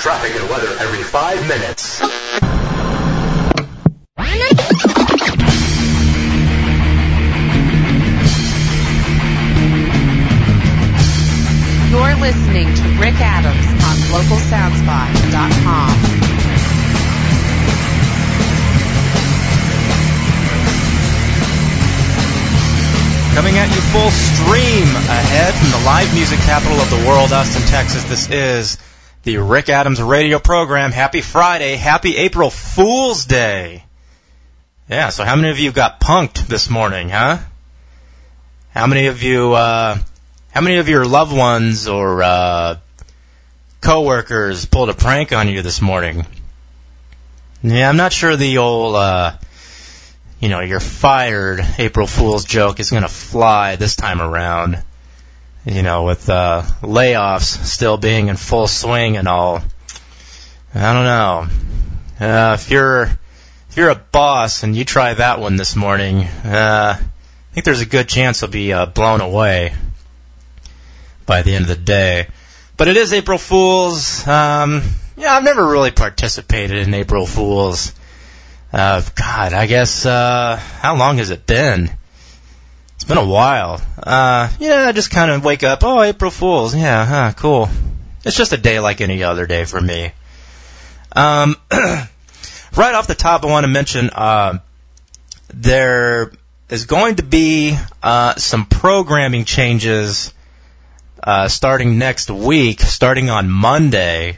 Traffic and weather every five minutes. You full stream ahead from the live music capital of the world, Austin, Texas. This is the Rick Adams radio program. Happy Friday. Happy April Fool's Day. Yeah, so how many of you got punked this morning, huh? How many of you, uh, how many of your loved ones or, uh, coworkers pulled a prank on you this morning? Yeah, I'm not sure the old, uh, you know, you're fired April Fool's joke is going to fly this time around. You know, with uh, layoffs still being in full swing and all. I don't know. Uh, if you're if you're a boss and you try that one this morning, uh, I think there's a good chance you'll be uh, blown away by the end of the day. But it is April Fool's. Um, yeah, I've never really participated in April Fool's. Uh, God, I guess, uh, how long has it been? It's been a while. Uh, yeah, I just kind of wake up, oh, April Fool's, yeah, huh, cool. It's just a day like any other day for me. Um, right off the top, I want to mention, uh, there is going to be, uh, some programming changes, uh, starting next week, starting on Monday.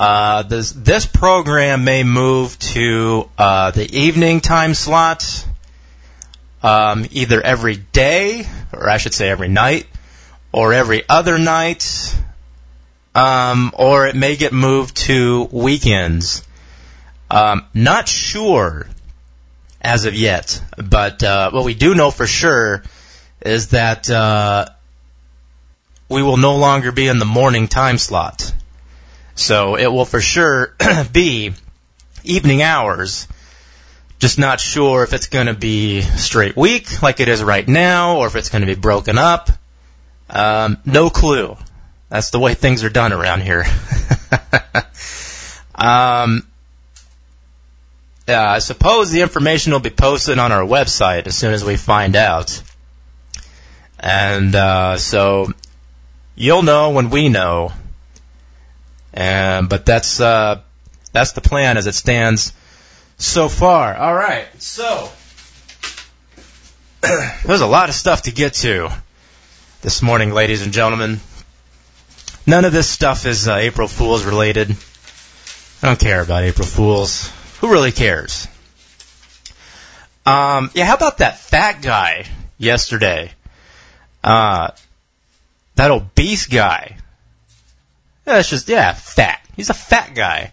Uh, this this program may move to uh, the evening time slot, um, either every day, or I should say every night, or every other night, um, or it may get moved to weekends. Um, not sure as of yet, but uh, what we do know for sure is that uh, we will no longer be in the morning time slot. So it will for sure be evening hours. Just not sure if it's going to be straight week like it is right now, or if it's going to be broken up. Um, no clue. That's the way things are done around here. um, yeah, I suppose the information will be posted on our website as soon as we find out. And uh, so you'll know when we know. Um, but that's uh, that's the plan as it stands so far. All right, so there's a lot of stuff to get to this morning, ladies and gentlemen. None of this stuff is uh, April Fools related. I don't care about April Fools. Who really cares? Um, yeah, how about that fat guy yesterday? Uh, that obese guy yeah, that's just yeah, fat. He's a fat guy.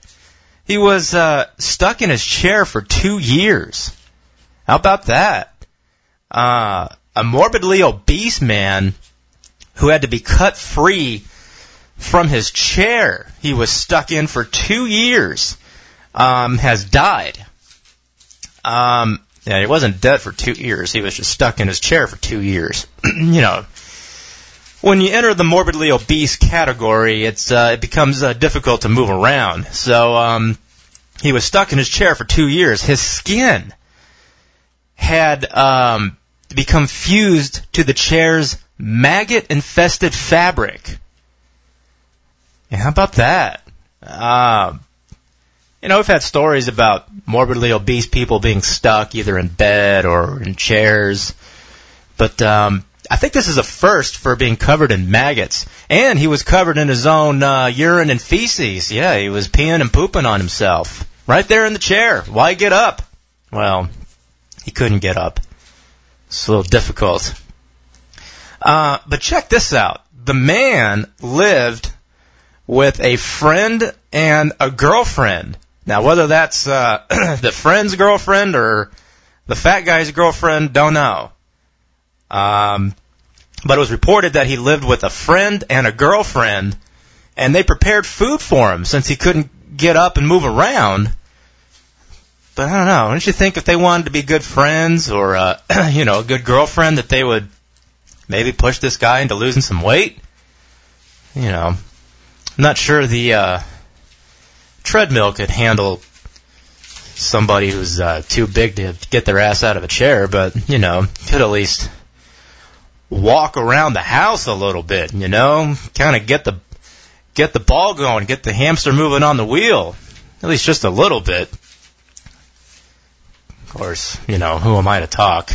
He was uh, stuck in his chair for two years. How about that? Uh, a morbidly obese man who had to be cut free from his chair. He was stuck in for two years. Um, has died. Um, yeah, he wasn't dead for two years. He was just stuck in his chair for two years. you know, when you enter the morbidly obese category, it's uh, it becomes uh, difficult to move around. So um, he was stuck in his chair for two years. His skin had um, become fused to the chair's maggot-infested fabric. Yeah, how about that? Um, you know, we've had stories about morbidly obese people being stuck either in bed or in chairs, but um, I think this is a first for being covered in maggots. And he was covered in his own uh, urine and feces. Yeah, he was peeing and pooping on himself. Right there in the chair. Why get up? Well, he couldn't get up. It's a little difficult. Uh, but check this out. The man lived with a friend and a girlfriend. Now, whether that's uh, the friend's girlfriend or the fat guy's girlfriend, don't know. Um, but it was reported that he lived with a friend and a girlfriend, and they prepared food for him since he couldn't get up and move around. But I don't know. Don't you think if they wanted to be good friends or, uh, you know, a good girlfriend, that they would maybe push this guy into losing some weight. You know, I'm not sure the uh, treadmill could handle somebody who's uh, too big to get their ass out of a chair, but you know, could at least walk around the house a little bit. You know, kind of get the get the ball going, get the hamster moving on the wheel, at least just a little bit. Of course, you know, who am I to talk?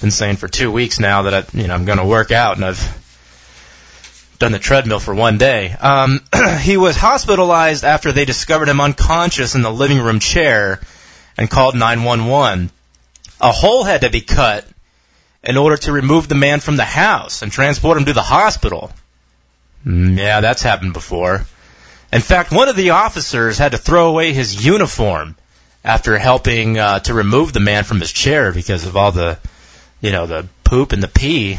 Been saying for two weeks now that I, you know, I'm going to work out, and I've done the treadmill for one day. Um, he was hospitalized after they discovered him unconscious in the living room chair and called 911. A hole had to be cut in order to remove the man from the house and transport him to the hospital. Mm, yeah, that's happened before. In fact, one of the officers had to throw away his uniform after helping uh, to remove the man from his chair because of all the, you know, the poop and the pee.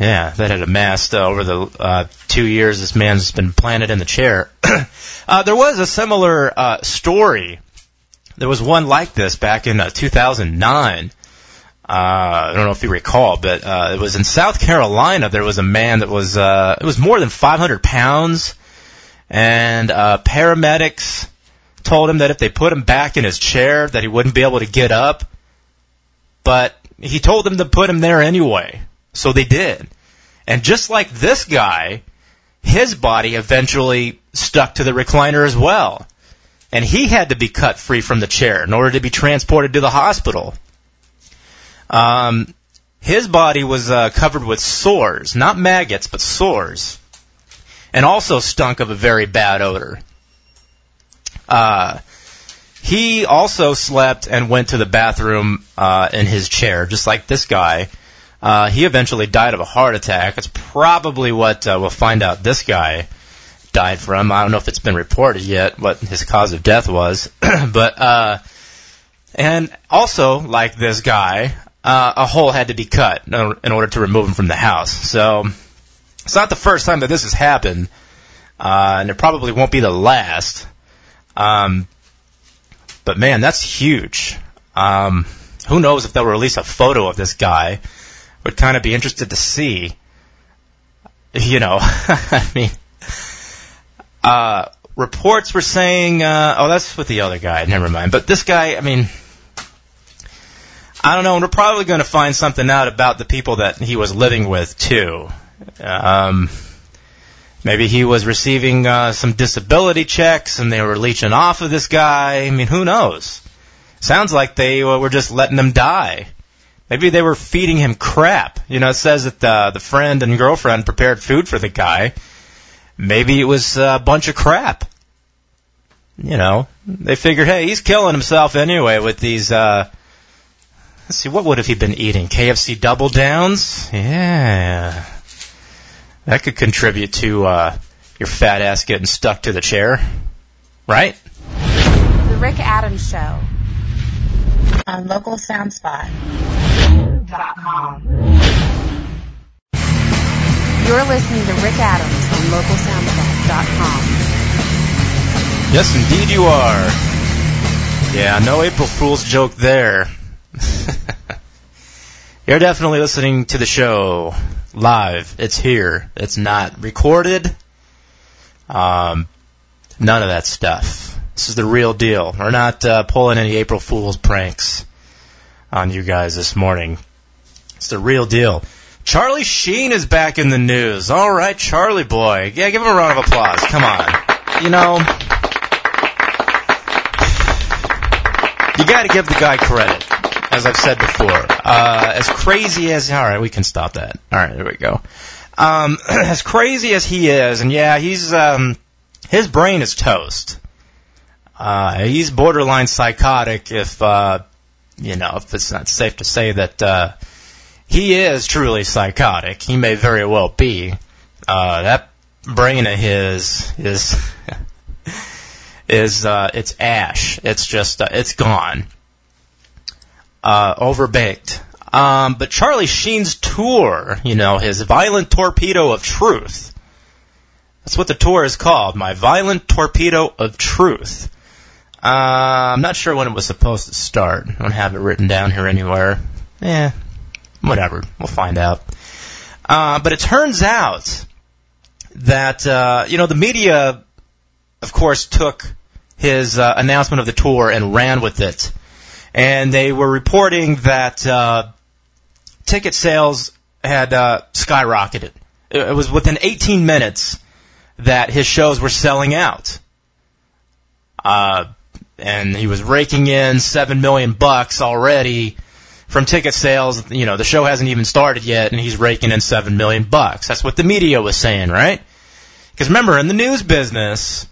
Yeah, that had amassed uh, over the uh, two years this man's been planted in the chair. uh, there was a similar uh, story. There was one like this back in uh, 2009. Uh, I don't know if you recall, but uh, it was in South Carolina. There was a man that was uh, it was more than 500 pounds, and uh, paramedics told him that if they put him back in his chair, that he wouldn't be able to get up. But he told them to put him there anyway, so they did. And just like this guy, his body eventually stuck to the recliner as well, and he had to be cut free from the chair in order to be transported to the hospital. Um, his body was uh, covered with sores, not maggots, but sores, and also stunk of a very bad odor. Uh, he also slept and went to the bathroom uh, in his chair, just like this guy. Uh, he eventually died of a heart attack. It's probably what uh, we'll find out this guy died from. I don't know if it's been reported yet what his cause of death was, but uh, and also like this guy, uh, a hole had to be cut in order to remove him from the house. So it's not the first time that this has happened, uh, and it probably won't be the last. Um, but man, that's huge. Um, who knows if they'll release a photo of this guy? Would kind of be interested to see. You know, I mean, uh, reports were saying, uh, oh, that's with the other guy. Never mind. But this guy, I mean, I don't know. And we're probably going to find something out about the people that he was living with too. Um, maybe he was receiving uh, some disability checks and they were leeching off of this guy. I mean, who knows? Sounds like they uh, were just letting him die. Maybe they were feeding him crap. You know, it says that uh, the friend and girlfriend prepared food for the guy. Maybe it was a bunch of crap. You know, they figured, hey, he's killing himself anyway with these. Uh, let's see, what would have he been eating? KFC Double Downs? Yeah, that could contribute to uh, your fat ass getting stuck to the chair, right? The Rick Adams Show. on local soundspot. You're listening to Rick Adams on localsoundspot.com. Yes, indeed you are. Yeah, no April Fool's joke there. You're definitely listening to the show live. It's here. It's not recorded. Um, none of that stuff. This is the real deal. We're not uh, pulling any April Fool's pranks on you guys this morning. It's the real deal. Charlie Sheen is back in the news. All right, Charlie boy. Yeah, give him a round of applause. Come on. You know, you got to give the guy credit, as I've said before. Uh, as crazy as all right, we can stop that. All right, there we go. Um, as crazy as he is, and yeah, he's um, his brain is toast. Uh, he's borderline psychotic. If uh, you know, if it's not safe to say that uh, he is truly psychotic, he may very well be. Uh, that brain of his is is uh, it's ash. It's just uh, it's gone, uh, overbaked. Um, but Charlie Sheen's tour, you know, his violent torpedo of truth. That's what the tour is called. My violent torpedo of truth. Uh, I'm not sure when it was supposed to start. I don't have it written down here anywhere. Eh, whatever. We'll find out. Uh, but it turns out that uh, you know the media, of course, took his uh, announcement of the tour and ran with it, and they were reporting that uh, ticket sales had uh, skyrocketed. It was within 18 minutes that his shows were selling out. Uh, and he was raking in seven million bucks already from ticket sales. You know, the show hasn't even started yet, and he's raking in seven million bucks. That's what the media was saying, right? Because remember, in the news business,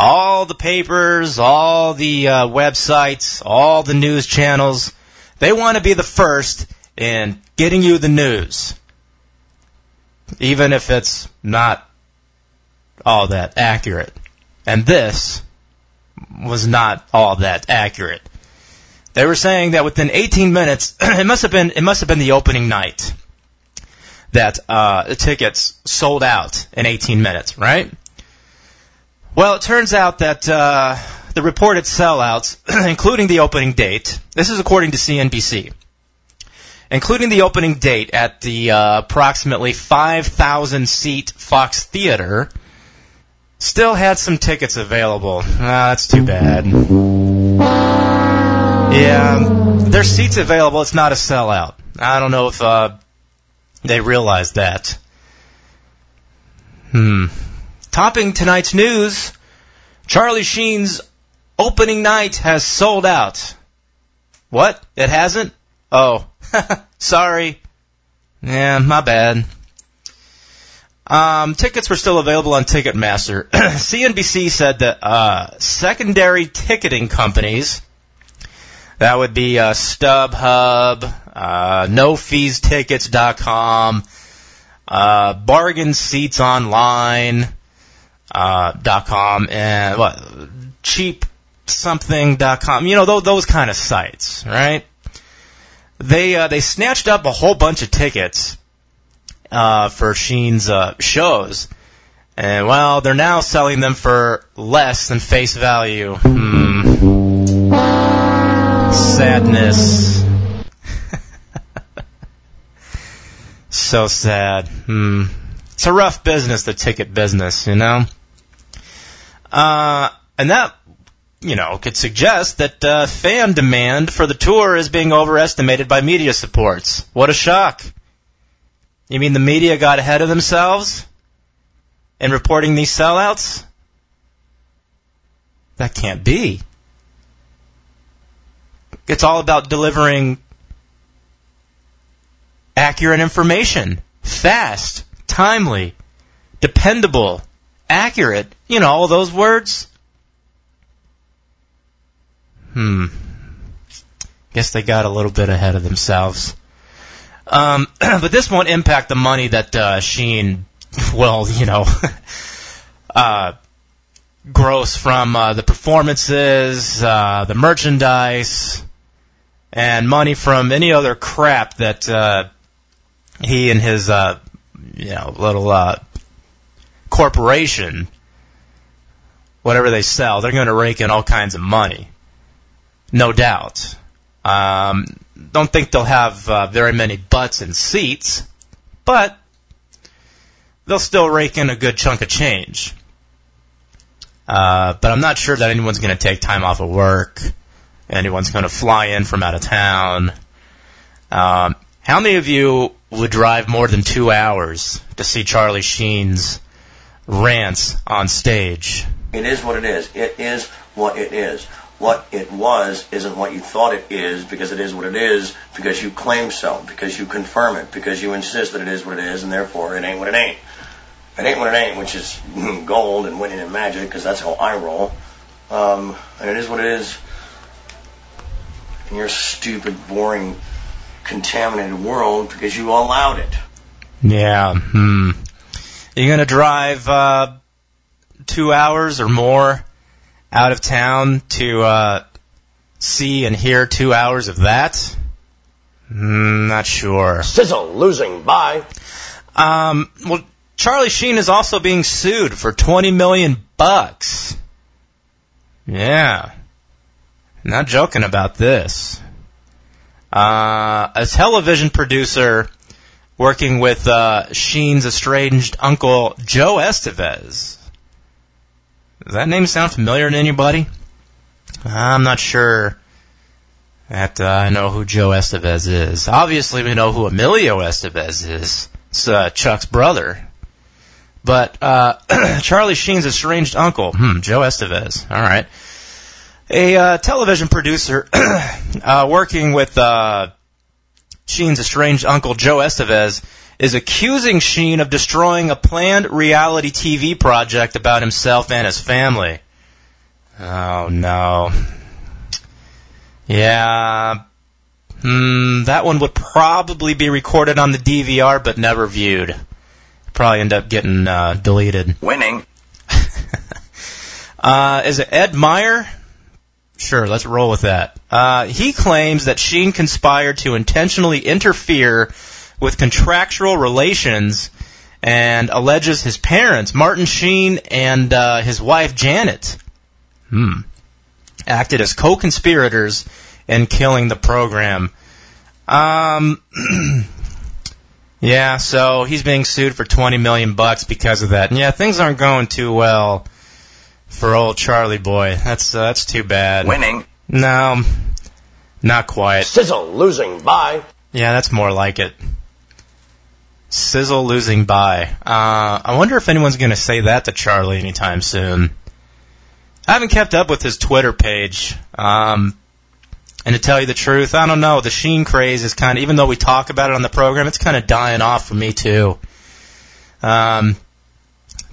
all the papers, all the uh, websites, all the news channels, they want to be the first in getting you the news, even if it's not all that accurate. And this was not all that accurate. They were saying that within 18 minutes, it must have been it must have been the opening night that uh, the tickets sold out in 18 minutes, right? Well, it turns out that uh, the reported sellouts, including the opening date, this is according to CNBC, including the opening date at the uh, approximately 5,000 seat Fox Theater, still had some tickets available. Ah, that's too bad. Yeah, there's seats available. It's not a sellout. I don't know if uh, they realized that. Hmm. Topping tonight's news, Charlie Sheen's opening night has sold out. What? It hasn't? Oh, sorry. Yeah, my bad. Um, tickets were still available on Ticketmaster. CNBC said that uh, secondary ticketing companies, that would be uh, StubHub, uh, NoFeesTickets.com, uh, Bargain Seats Online, uh, dot com, and what cheap something.com. You know those, those kind of sites, right? They uh, they snatched up a whole bunch of tickets uh, for Sheen's uh, shows, and well, they're now selling them for less than face value. Hmm. Sadness. so sad. Hmm. It's a rough business, the ticket business, you know. Uh, and that, you know, could suggest that uh, fan demand for the tour is being overestimated by media supports. What a shock. You mean the media got ahead of themselves in reporting these sellouts? That can't be. It's all about delivering accurate information, fast, timely, dependable, accurate. You know, all those words. Hmm. Guess they got a little bit ahead of themselves. Um, but this won't impact the money that uh, Sheen, well, you know, uh, gross from uh, the performances, uh, the merchandise, and money from any other crap that uh, he and his, uh, you know, little uh, corporation, whatever they sell, they're going to rake in all kinds of money, no doubt. Um, don't think they'll have uh, very many butts and seats, but they'll still rake in a good chunk of change. Uh, but I'm not sure that anyone's going to take time off of work. Anyone's going to fly in from out of town. Um, how many of you would drive more than two hours to see Charlie Sheen's rants on stage? It is what it is. It is what it is. What it was isn't what you thought it is because it is what it is because you claim so, because you confirm it, because you insist that it is what it is, and therefore it ain't what it ain't. It ain't what it ain't, which is gold and winning and magic, because that's how I roll. Um, and it is what it is in your stupid, boring, contaminated world because you allowed it. Yeah. Hmm. You're going to drive uh, two hours or more out of town to uh, see and hear two hours of that? Mm, not sure. Sizzle losing. Bye. Um, well, Charlie Sheen is also being sued for 20 million bucks. Yeah. Not joking about this. Uh, a television producer working with uh, Sheen's estranged uncle Joe Estevez. Does that name sound familiar to anybody? I'm not sure that uh, I know who Joe Estevez is. Obviously, we know who Emilio Estevez is. It's uh, Chuck's brother. But uh, Charlie Sheen's estranged uncle, hmm, Joe Estevez. All right, a uh, television producer uh, working with uh, Sheen's estranged uncle Joe Estevez is accusing Sheen of destroying a planned reality TV project about himself and his family. Oh no. Yeah. Hmm, that one would probably be recorded on the DVR but never viewed. Probably end up getting uh, deleted. Winning. Uh, is it Ed Meyer? Sure, let's roll with that. Uh, he claims that Sheen conspired to intentionally interfere with contractual relations and alleges his parents, Martin Sheen and uh, his wife Janet, hmm, acted as co-conspirators in killing the program. Um, yeah, so he's being sued for 20 million bucks because of that. And yeah, things aren't going too well for old Charlie boy. That's uh, that's too bad. Winning. No, not quite. Sizzle losing. by. Yeah, that's more like it. Sizzle losing by. Uh, I wonder if anyone's going to say that to Charlie anytime soon. I haven't kept up with his Twitter page. Um, and to tell you the truth, I don't know. The Sheen craze is kind of, even though we talk about it on the program, it's kind of dying off for me too. Um,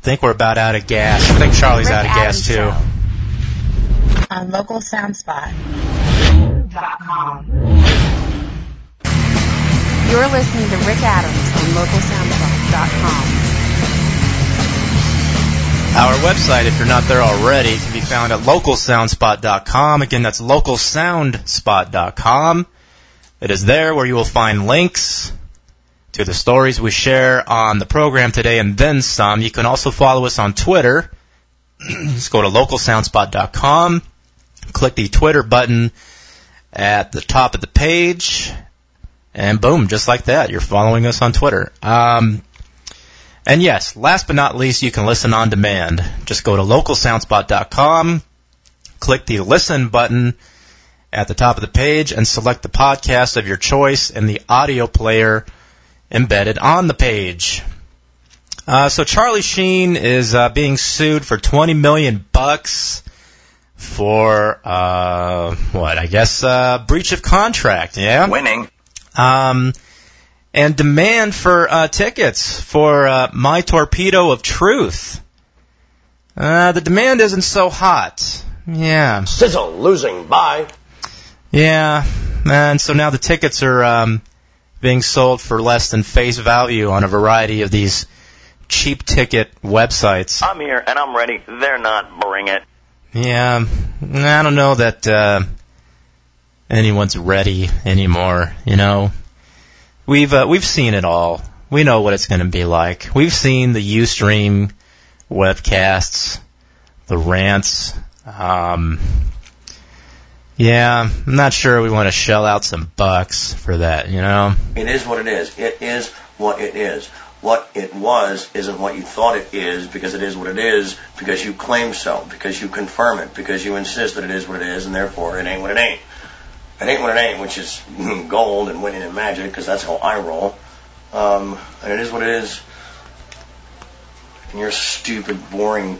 think we're about out of gas. I think Charlie's Rick out of gas too. On local soundspot. You're listening to Rick Adams on LocalSoundSpot.com. Our website, if you're not there already, can be found at localsoundspot.com. Again, that's localsoundspot.com. It is there where you will find links to the stories we share on the program today and then some. You can also follow us on Twitter. Just go to localsoundspot.com, click the Twitter button at the top of the page, and boom, just like that, you're following us on Twitter. Um, and yes, last but not least, you can listen on demand. Just go to localsoundspot.com, click the listen button at the top of the page, and select the podcast of your choice in the audio player embedded on the page. Uh, so Charlie Sheen is uh, being sued for 20 million bucks for uh, what? I guess uh, breach of contract. Yeah. Winning. Um, and demand for uh, tickets for uh, My Torpedo of Truth. Uh, the demand isn't so hot. Yeah. Sizzle losing. Bye. Yeah. And so now the tickets are um, being sold for less than face value on a variety of these cheap ticket websites. I'm here and I'm ready. They're not. Bring it. Yeah. I don't know that uh, anyone's ready anymore, you know. We've uh, we've seen it all. We know what it's going to be like. We've seen the UStream webcasts, the rants. Um, yeah, I'm not sure we want to shell out some bucks for that. You know. It is what it is. It is what it is. What it was isn't what you thought it is because it is what it is because you claim so, because you confirm it, because you insist that it is what it is, and therefore it ain't what it ain't. It ain't what it ain't, which is gold and winning and magic, because that's how I roll. Um, and it is what it is in your stupid, boring,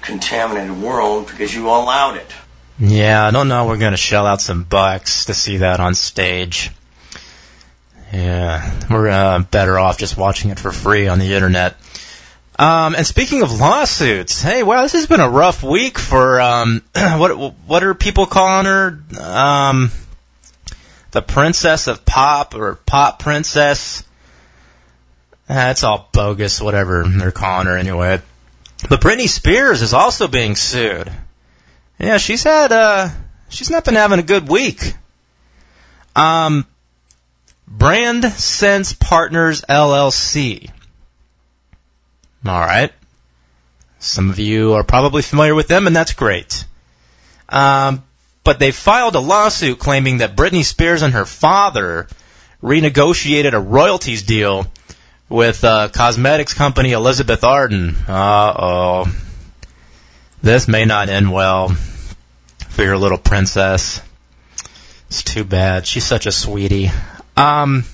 contaminated world because you allowed it. Yeah, I don't know. We're going to shell out some bucks to see that on stage. Yeah, we're uh, better off just watching it for free on the internet. Um, and speaking of lawsuits, hey, wow, this has been a rough week for um, what what are people calling her? Um, the princess of pop or pop princess? That's all bogus, whatever they're calling her anyway. But Britney Spears is also being sued. Yeah, she's had uh, she's not been having a good week. Um, Brand Sense Partners LLC. All right. Some of you are probably familiar with them, and that's great. Um, but they filed a lawsuit claiming that Britney Spears and her father renegotiated a royalties deal with uh, cosmetics company Elizabeth Arden. Uh oh. This may not end well for your little princess. It's too bad. She's such a sweetie. Um,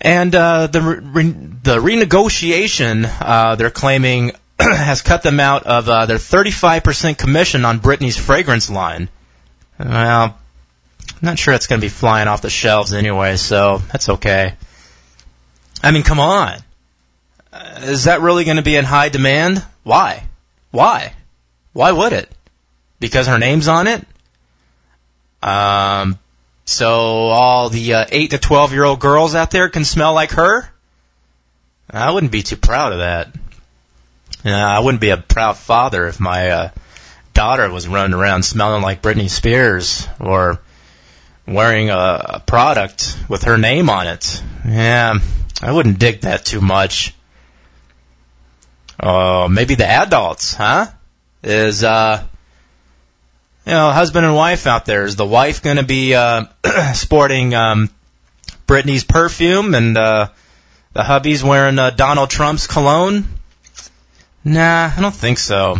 and uh, the re- the renegotiation uh, they're claiming has cut them out of uh, their 35% commission on Britney's fragrance line. Well, I'm not sure it's going to be flying off the shelves anyway, so that's okay. I mean, come on. Is that really going to be in high demand? Why? Why? Why would it? Because her name's on it? Um, so all the uh, 8 to 12 year old girls out there can smell like her? I wouldn't be too proud of that. Uh, I wouldn't be a proud father if my uh, daughter was running around smelling like Britney Spears or wearing a, a product with her name on it. Yeah, I wouldn't dig that too much. Uh, maybe the adults, huh? Is, uh, you know, husband and wife out there. Is the wife going to be, uh, sporting, um, Britney's perfume and, uh, the hubby's wearing, uh, Donald Trump's cologne? Nah, I don't think so.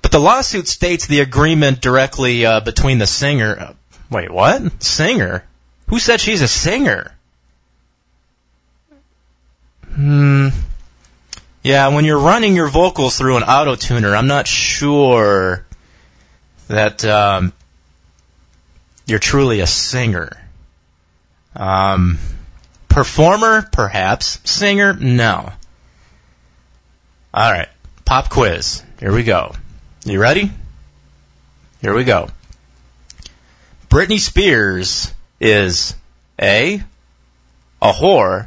But the lawsuit states the agreement directly, uh, between the singer. Wait, what? Singer? Who said she's a singer? Hmm. Yeah, when you're running your vocals through an auto tuner, I'm not sure that um, you're truly a singer. Um, performer, perhaps. Singer, no. All right, pop quiz. Here we go. You ready? Here we go. Britney Spears is A, a whore,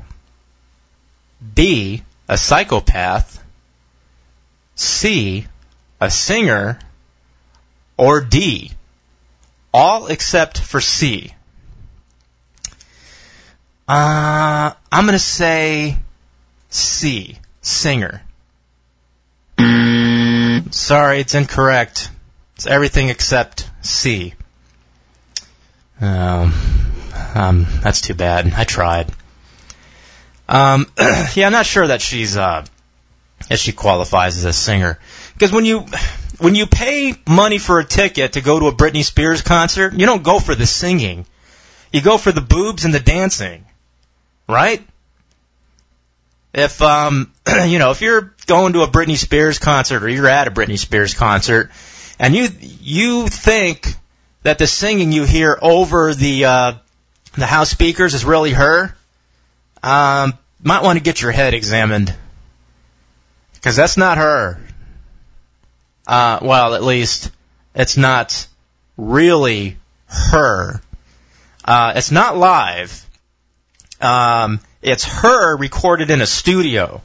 B, a psychopath, C, a singer, or D, all except for C. Uh, I'm gonna say C, singer. Sorry, it's incorrect. It's everything except C. Um, um, that's too bad. I tried. Um, yeah, I'm not sure that she's uh, that she qualifies as a singer because when you when you pay money for a ticket to go to a Britney Spears concert, you don't go for the singing. You go for the boobs and the dancing, right? If um, you know, if you're going to a Britney Spears concert or you're at a Britney Spears concert, and you you think that the singing you hear over the uh, the house speakers is really her, um, might want to get your head examined because that's not her. Uh, well, at least it's not really her. Uh, it's not live. Um, it's her recorded in a studio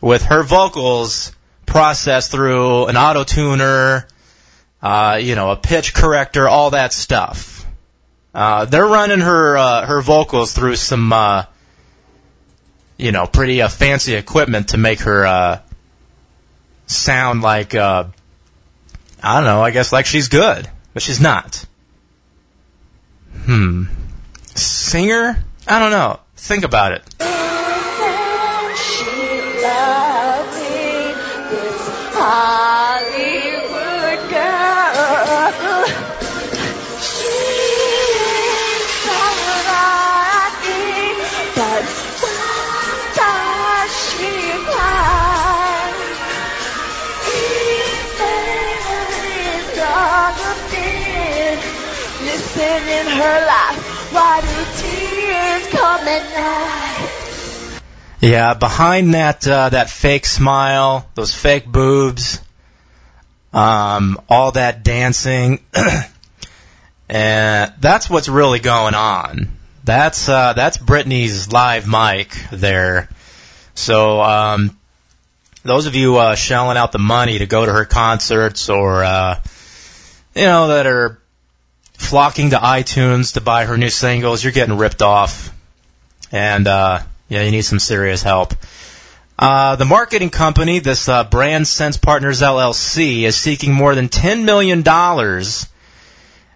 with her vocals processed through an auto tuner, uh, you know, a pitch corrector, all that stuff. Uh, they're running her uh, her vocals through some, uh, you know, pretty uh, fancy equipment to make her uh, sound like, uh, I don't know, I guess like she's good, but she's not. Hmm. Singer? I don't know. Think about it. Her life. Why do tears come at night? Yeah, behind that uh, that fake smile, those fake boobs, um, all that dancing, and that's what's really going on. That's uh, that's Britney's live mic there. So um, those of you uh, shelling out the money to go to her concerts, or uh, you know that are flocking to iTunes to buy her new singles, you're getting ripped off, and uh, yeah, you need some serious help. Uh, the marketing company, this uh, Brand Sense Partners LLC, is seeking more than $10 million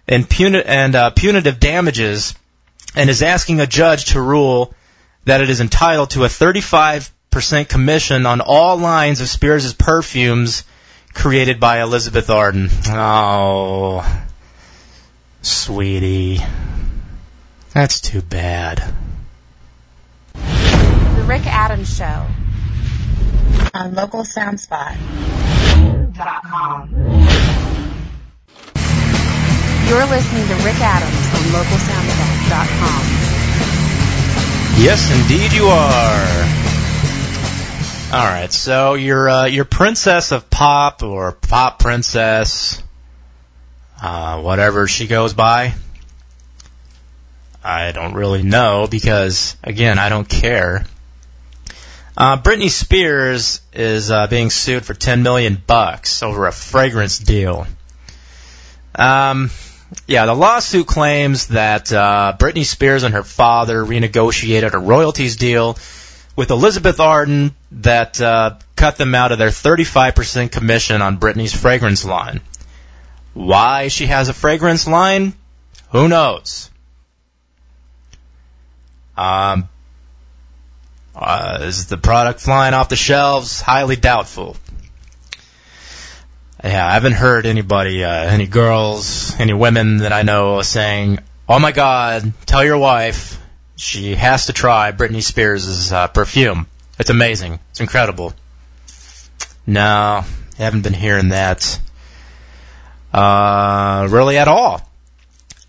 in puni- and uh, punitive damages and is asking a judge to rule that it is entitled to a 35% commission on all lines of Spears' perfumes created by Elizabeth Arden. Oh, sweetie. That's too bad. The Rick Adams Show. on localsoundspot. You're listening to Rick Adams on localsoundspot.com. Yes, indeed you are. All right, so your uh, your princess of pop or pop princess, uh, whatever she goes by. I don't really know because again, I don't care. Uh, Britney Spears is uh, being sued for 10 million bucks over a fragrance deal. Um, yeah, the lawsuit claims that uh, Britney Spears and her father renegotiated a royalties deal with Elizabeth Arden that uh, cut them out of their 35% commission on Britney's fragrance line. Why she has a fragrance line? Who knows? Um, uh, is the product flying off the shelves? Highly doubtful. Yeah, I haven't heard anybody, uh, any girls, any women that I know saying, "Oh my God, tell your wife she has to try Britney Spears' uh, perfume. It's amazing. It's incredible." No, I haven't been hearing that, uh, really at all.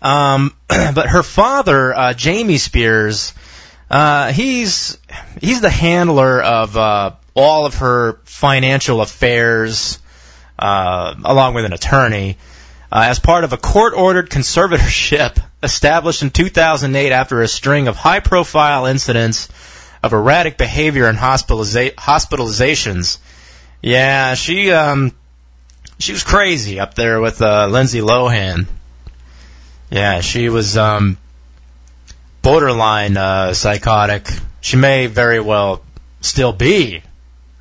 Um, but her father, uh, Jamie Spears, uh, he's he's the handler of uh, all of her financial affairs, uh, along with an attorney, uh, as part of a court-ordered conservatorship established in 2008 after a string of high-profile incidents of erratic behavior and hospitaliza- hospitalizations. Yeah, she um, she was crazy up there with uh, Lindsay Lohan. Yeah, she was um, borderline uh, psychotic. She may very well still be.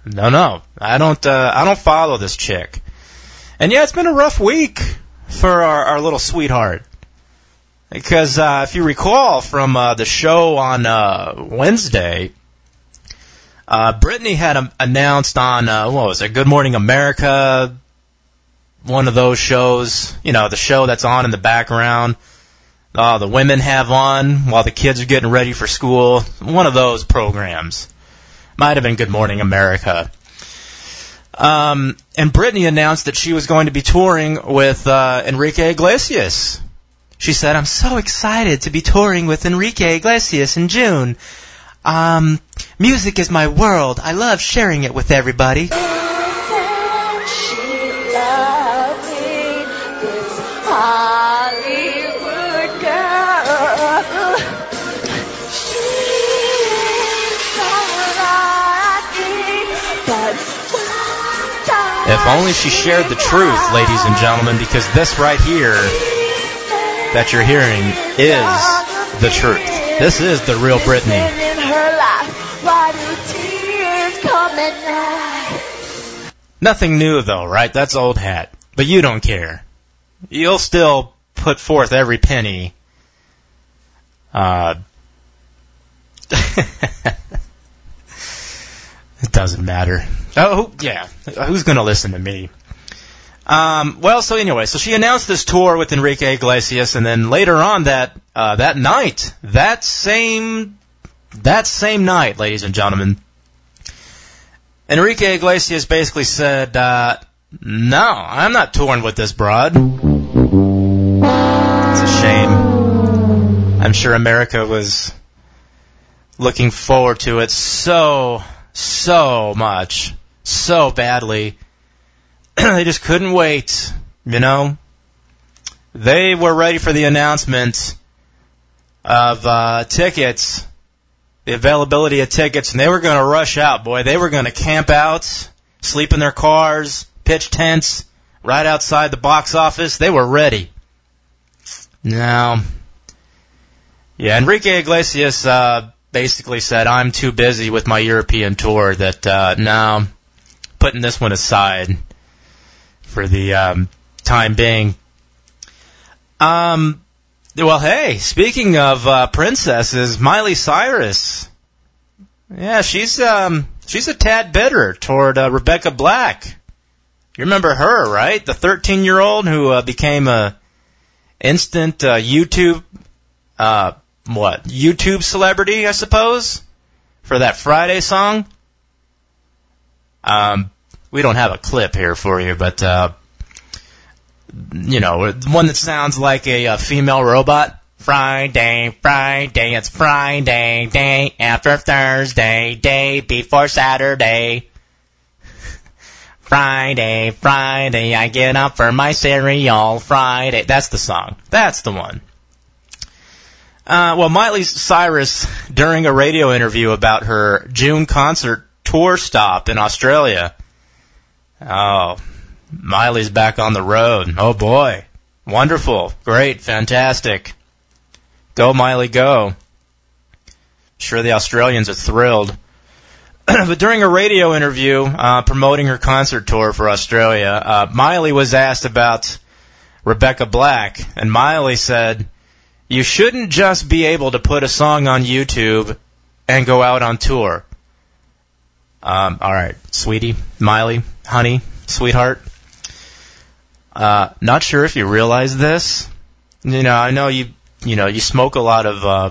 No, no, I don't. Uh, I don't follow this chick. And yeah, it's been a rough week for our, our little sweetheart. Because uh, if you recall from uh, the show on uh, Wednesday, uh, Britney had um, announced on uh, what was it, Good Morning America, one of those shows. You know, the show that's on in the background. Uh, the women have on while the kids are getting ready for school. One of those programs. Might have been Good Morning America. Um, and Britney announced that she was going to be touring with uh, Enrique Iglesias. She said, "I'm so excited to be touring with Enrique Iglesias in June. Um, music is my world. I love sharing it with everybody." If only she shared the truth, ladies and gentlemen, because this right here that you're hearing is the truth. This is the real night? Nothing new though, right? That's old hat. But you don't care. You'll still put forth every penny. Uh, it doesn't matter. Oh, yeah. Who's gonna listen to me? Um, well, so anyway, so she announced this tour with Enrique Iglesias, and then later on that uh, that night, that same that same night, ladies and gentlemen, Enrique Iglesias basically said, uh, "No, I'm not touring with this broad." It's a shame. I'm sure America was looking forward to it so so much, so badly. they just couldn't wait, you know. They were ready for the announcement of uh, tickets, the availability of tickets, and they were going to rush out, boy. They were going to camp out, sleep in their cars, pitch tents right outside the box office. They were ready. Now, yeah, Enrique Iglesias, uh, basically said, I'm too busy with my European tour that, uh, no, putting this one aside for the um, time being. Um, well, hey, speaking of uh, princesses, Miley Cyrus. Yeah, she's um, she's a tad bitter toward uh, Rebecca Black. You remember her, right? The 13 year old who uh, became a instant uh, YouTube, uh, what? YouTube celebrity, I suppose, for that Friday song. Um, we don't have a clip here for you, but uh, you know, one that sounds like a, a female robot. Friday, Friday, it's Friday, day after Thursday, day before Saturday. Friday, Friday, I get up for my cereal. Friday, that's the song. That's the one. Uh, well, Miley Cyrus, during a radio interview about her June concert tour stop in Australia, oh, Miley's back on the road. Oh boy. Wonderful. Great. Fantastic. Go, Miley, go. Sure, the Australians are thrilled. but during a radio interview uh, promoting her concert tour for Australia, uh, Miley was asked about Rebecca Black, and Miley said, "You shouldn't just be able to put a song on YouTube and go out on tour." Um, all right, sweetie, Miley, honey, sweetheart. Uh, not sure if you realize this. You know, I know you, you know, you smoke a lot of, uh,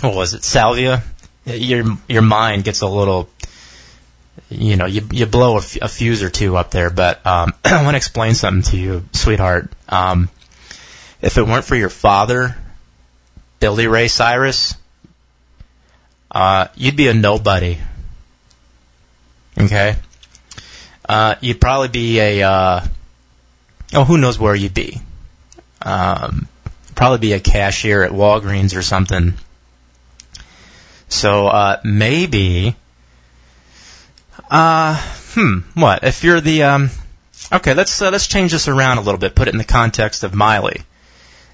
what was it, salvia? Your, your mind gets a little, you know, you, you blow a, f- a fuse or two up there, but, um, I want to explain something to you, sweetheart. Um, if it weren't for your father, Billy Ray Cyrus, uh, you'd be a nobody. Okay? Uh, you'd probably be a, uh, oh, who knows where you'd be. Um, probably be a cashier at Walgreens or something. So, uh, maybe, uh, hmm, what, if you're the, um, okay, let's, uh, let's change this around a little bit, put it in the context of Miley.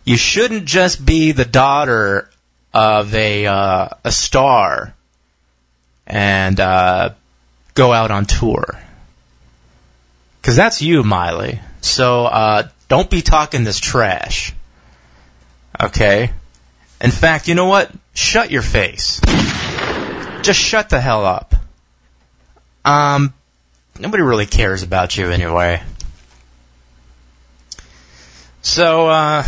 You shouldn't just be the daughter of a, uh, a star and, uh, go out on tour. Cause that's you, Miley. So, uh, don't be talking this trash. Okay? In fact, you know what? Shut your face. Just shut the hell up. Um, nobody really cares about you anyway. So, uh,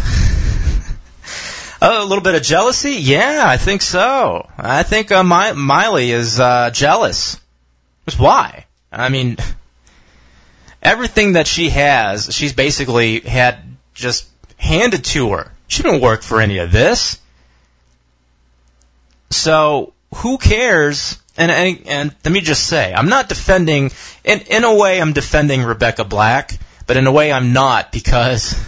a little bit of jealousy? Yeah, I think so. I think uh, My- Miley is uh, jealous. Just why? I mean, everything that she has, she's basically had just handed to her. She didn't work for any of this. So who cares? And, and and let me just say, I'm not defending. In in a way, I'm defending Rebecca Black, but in a way, I'm not because,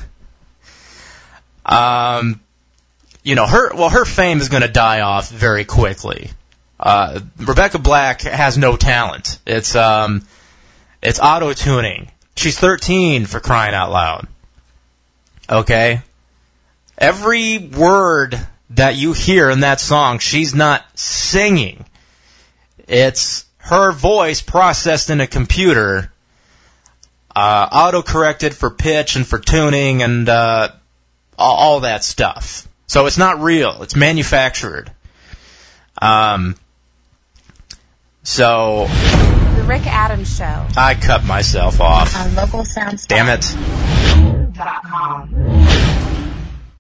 um, you know, her well, her fame is going to die off very quickly. Uh, Rebecca Black has no talent. It's um, it's auto tuning. She's 13 for crying out loud. Okay? Every word that you hear in that song, she's not singing. It's her voice processed in a computer, uh, auto corrected for pitch and for tuning and, uh, all, all that stuff. So it's not real. It's manufactured. Um, so The Rick Adams Show. I cut myself off. on local sound Damn it. Com.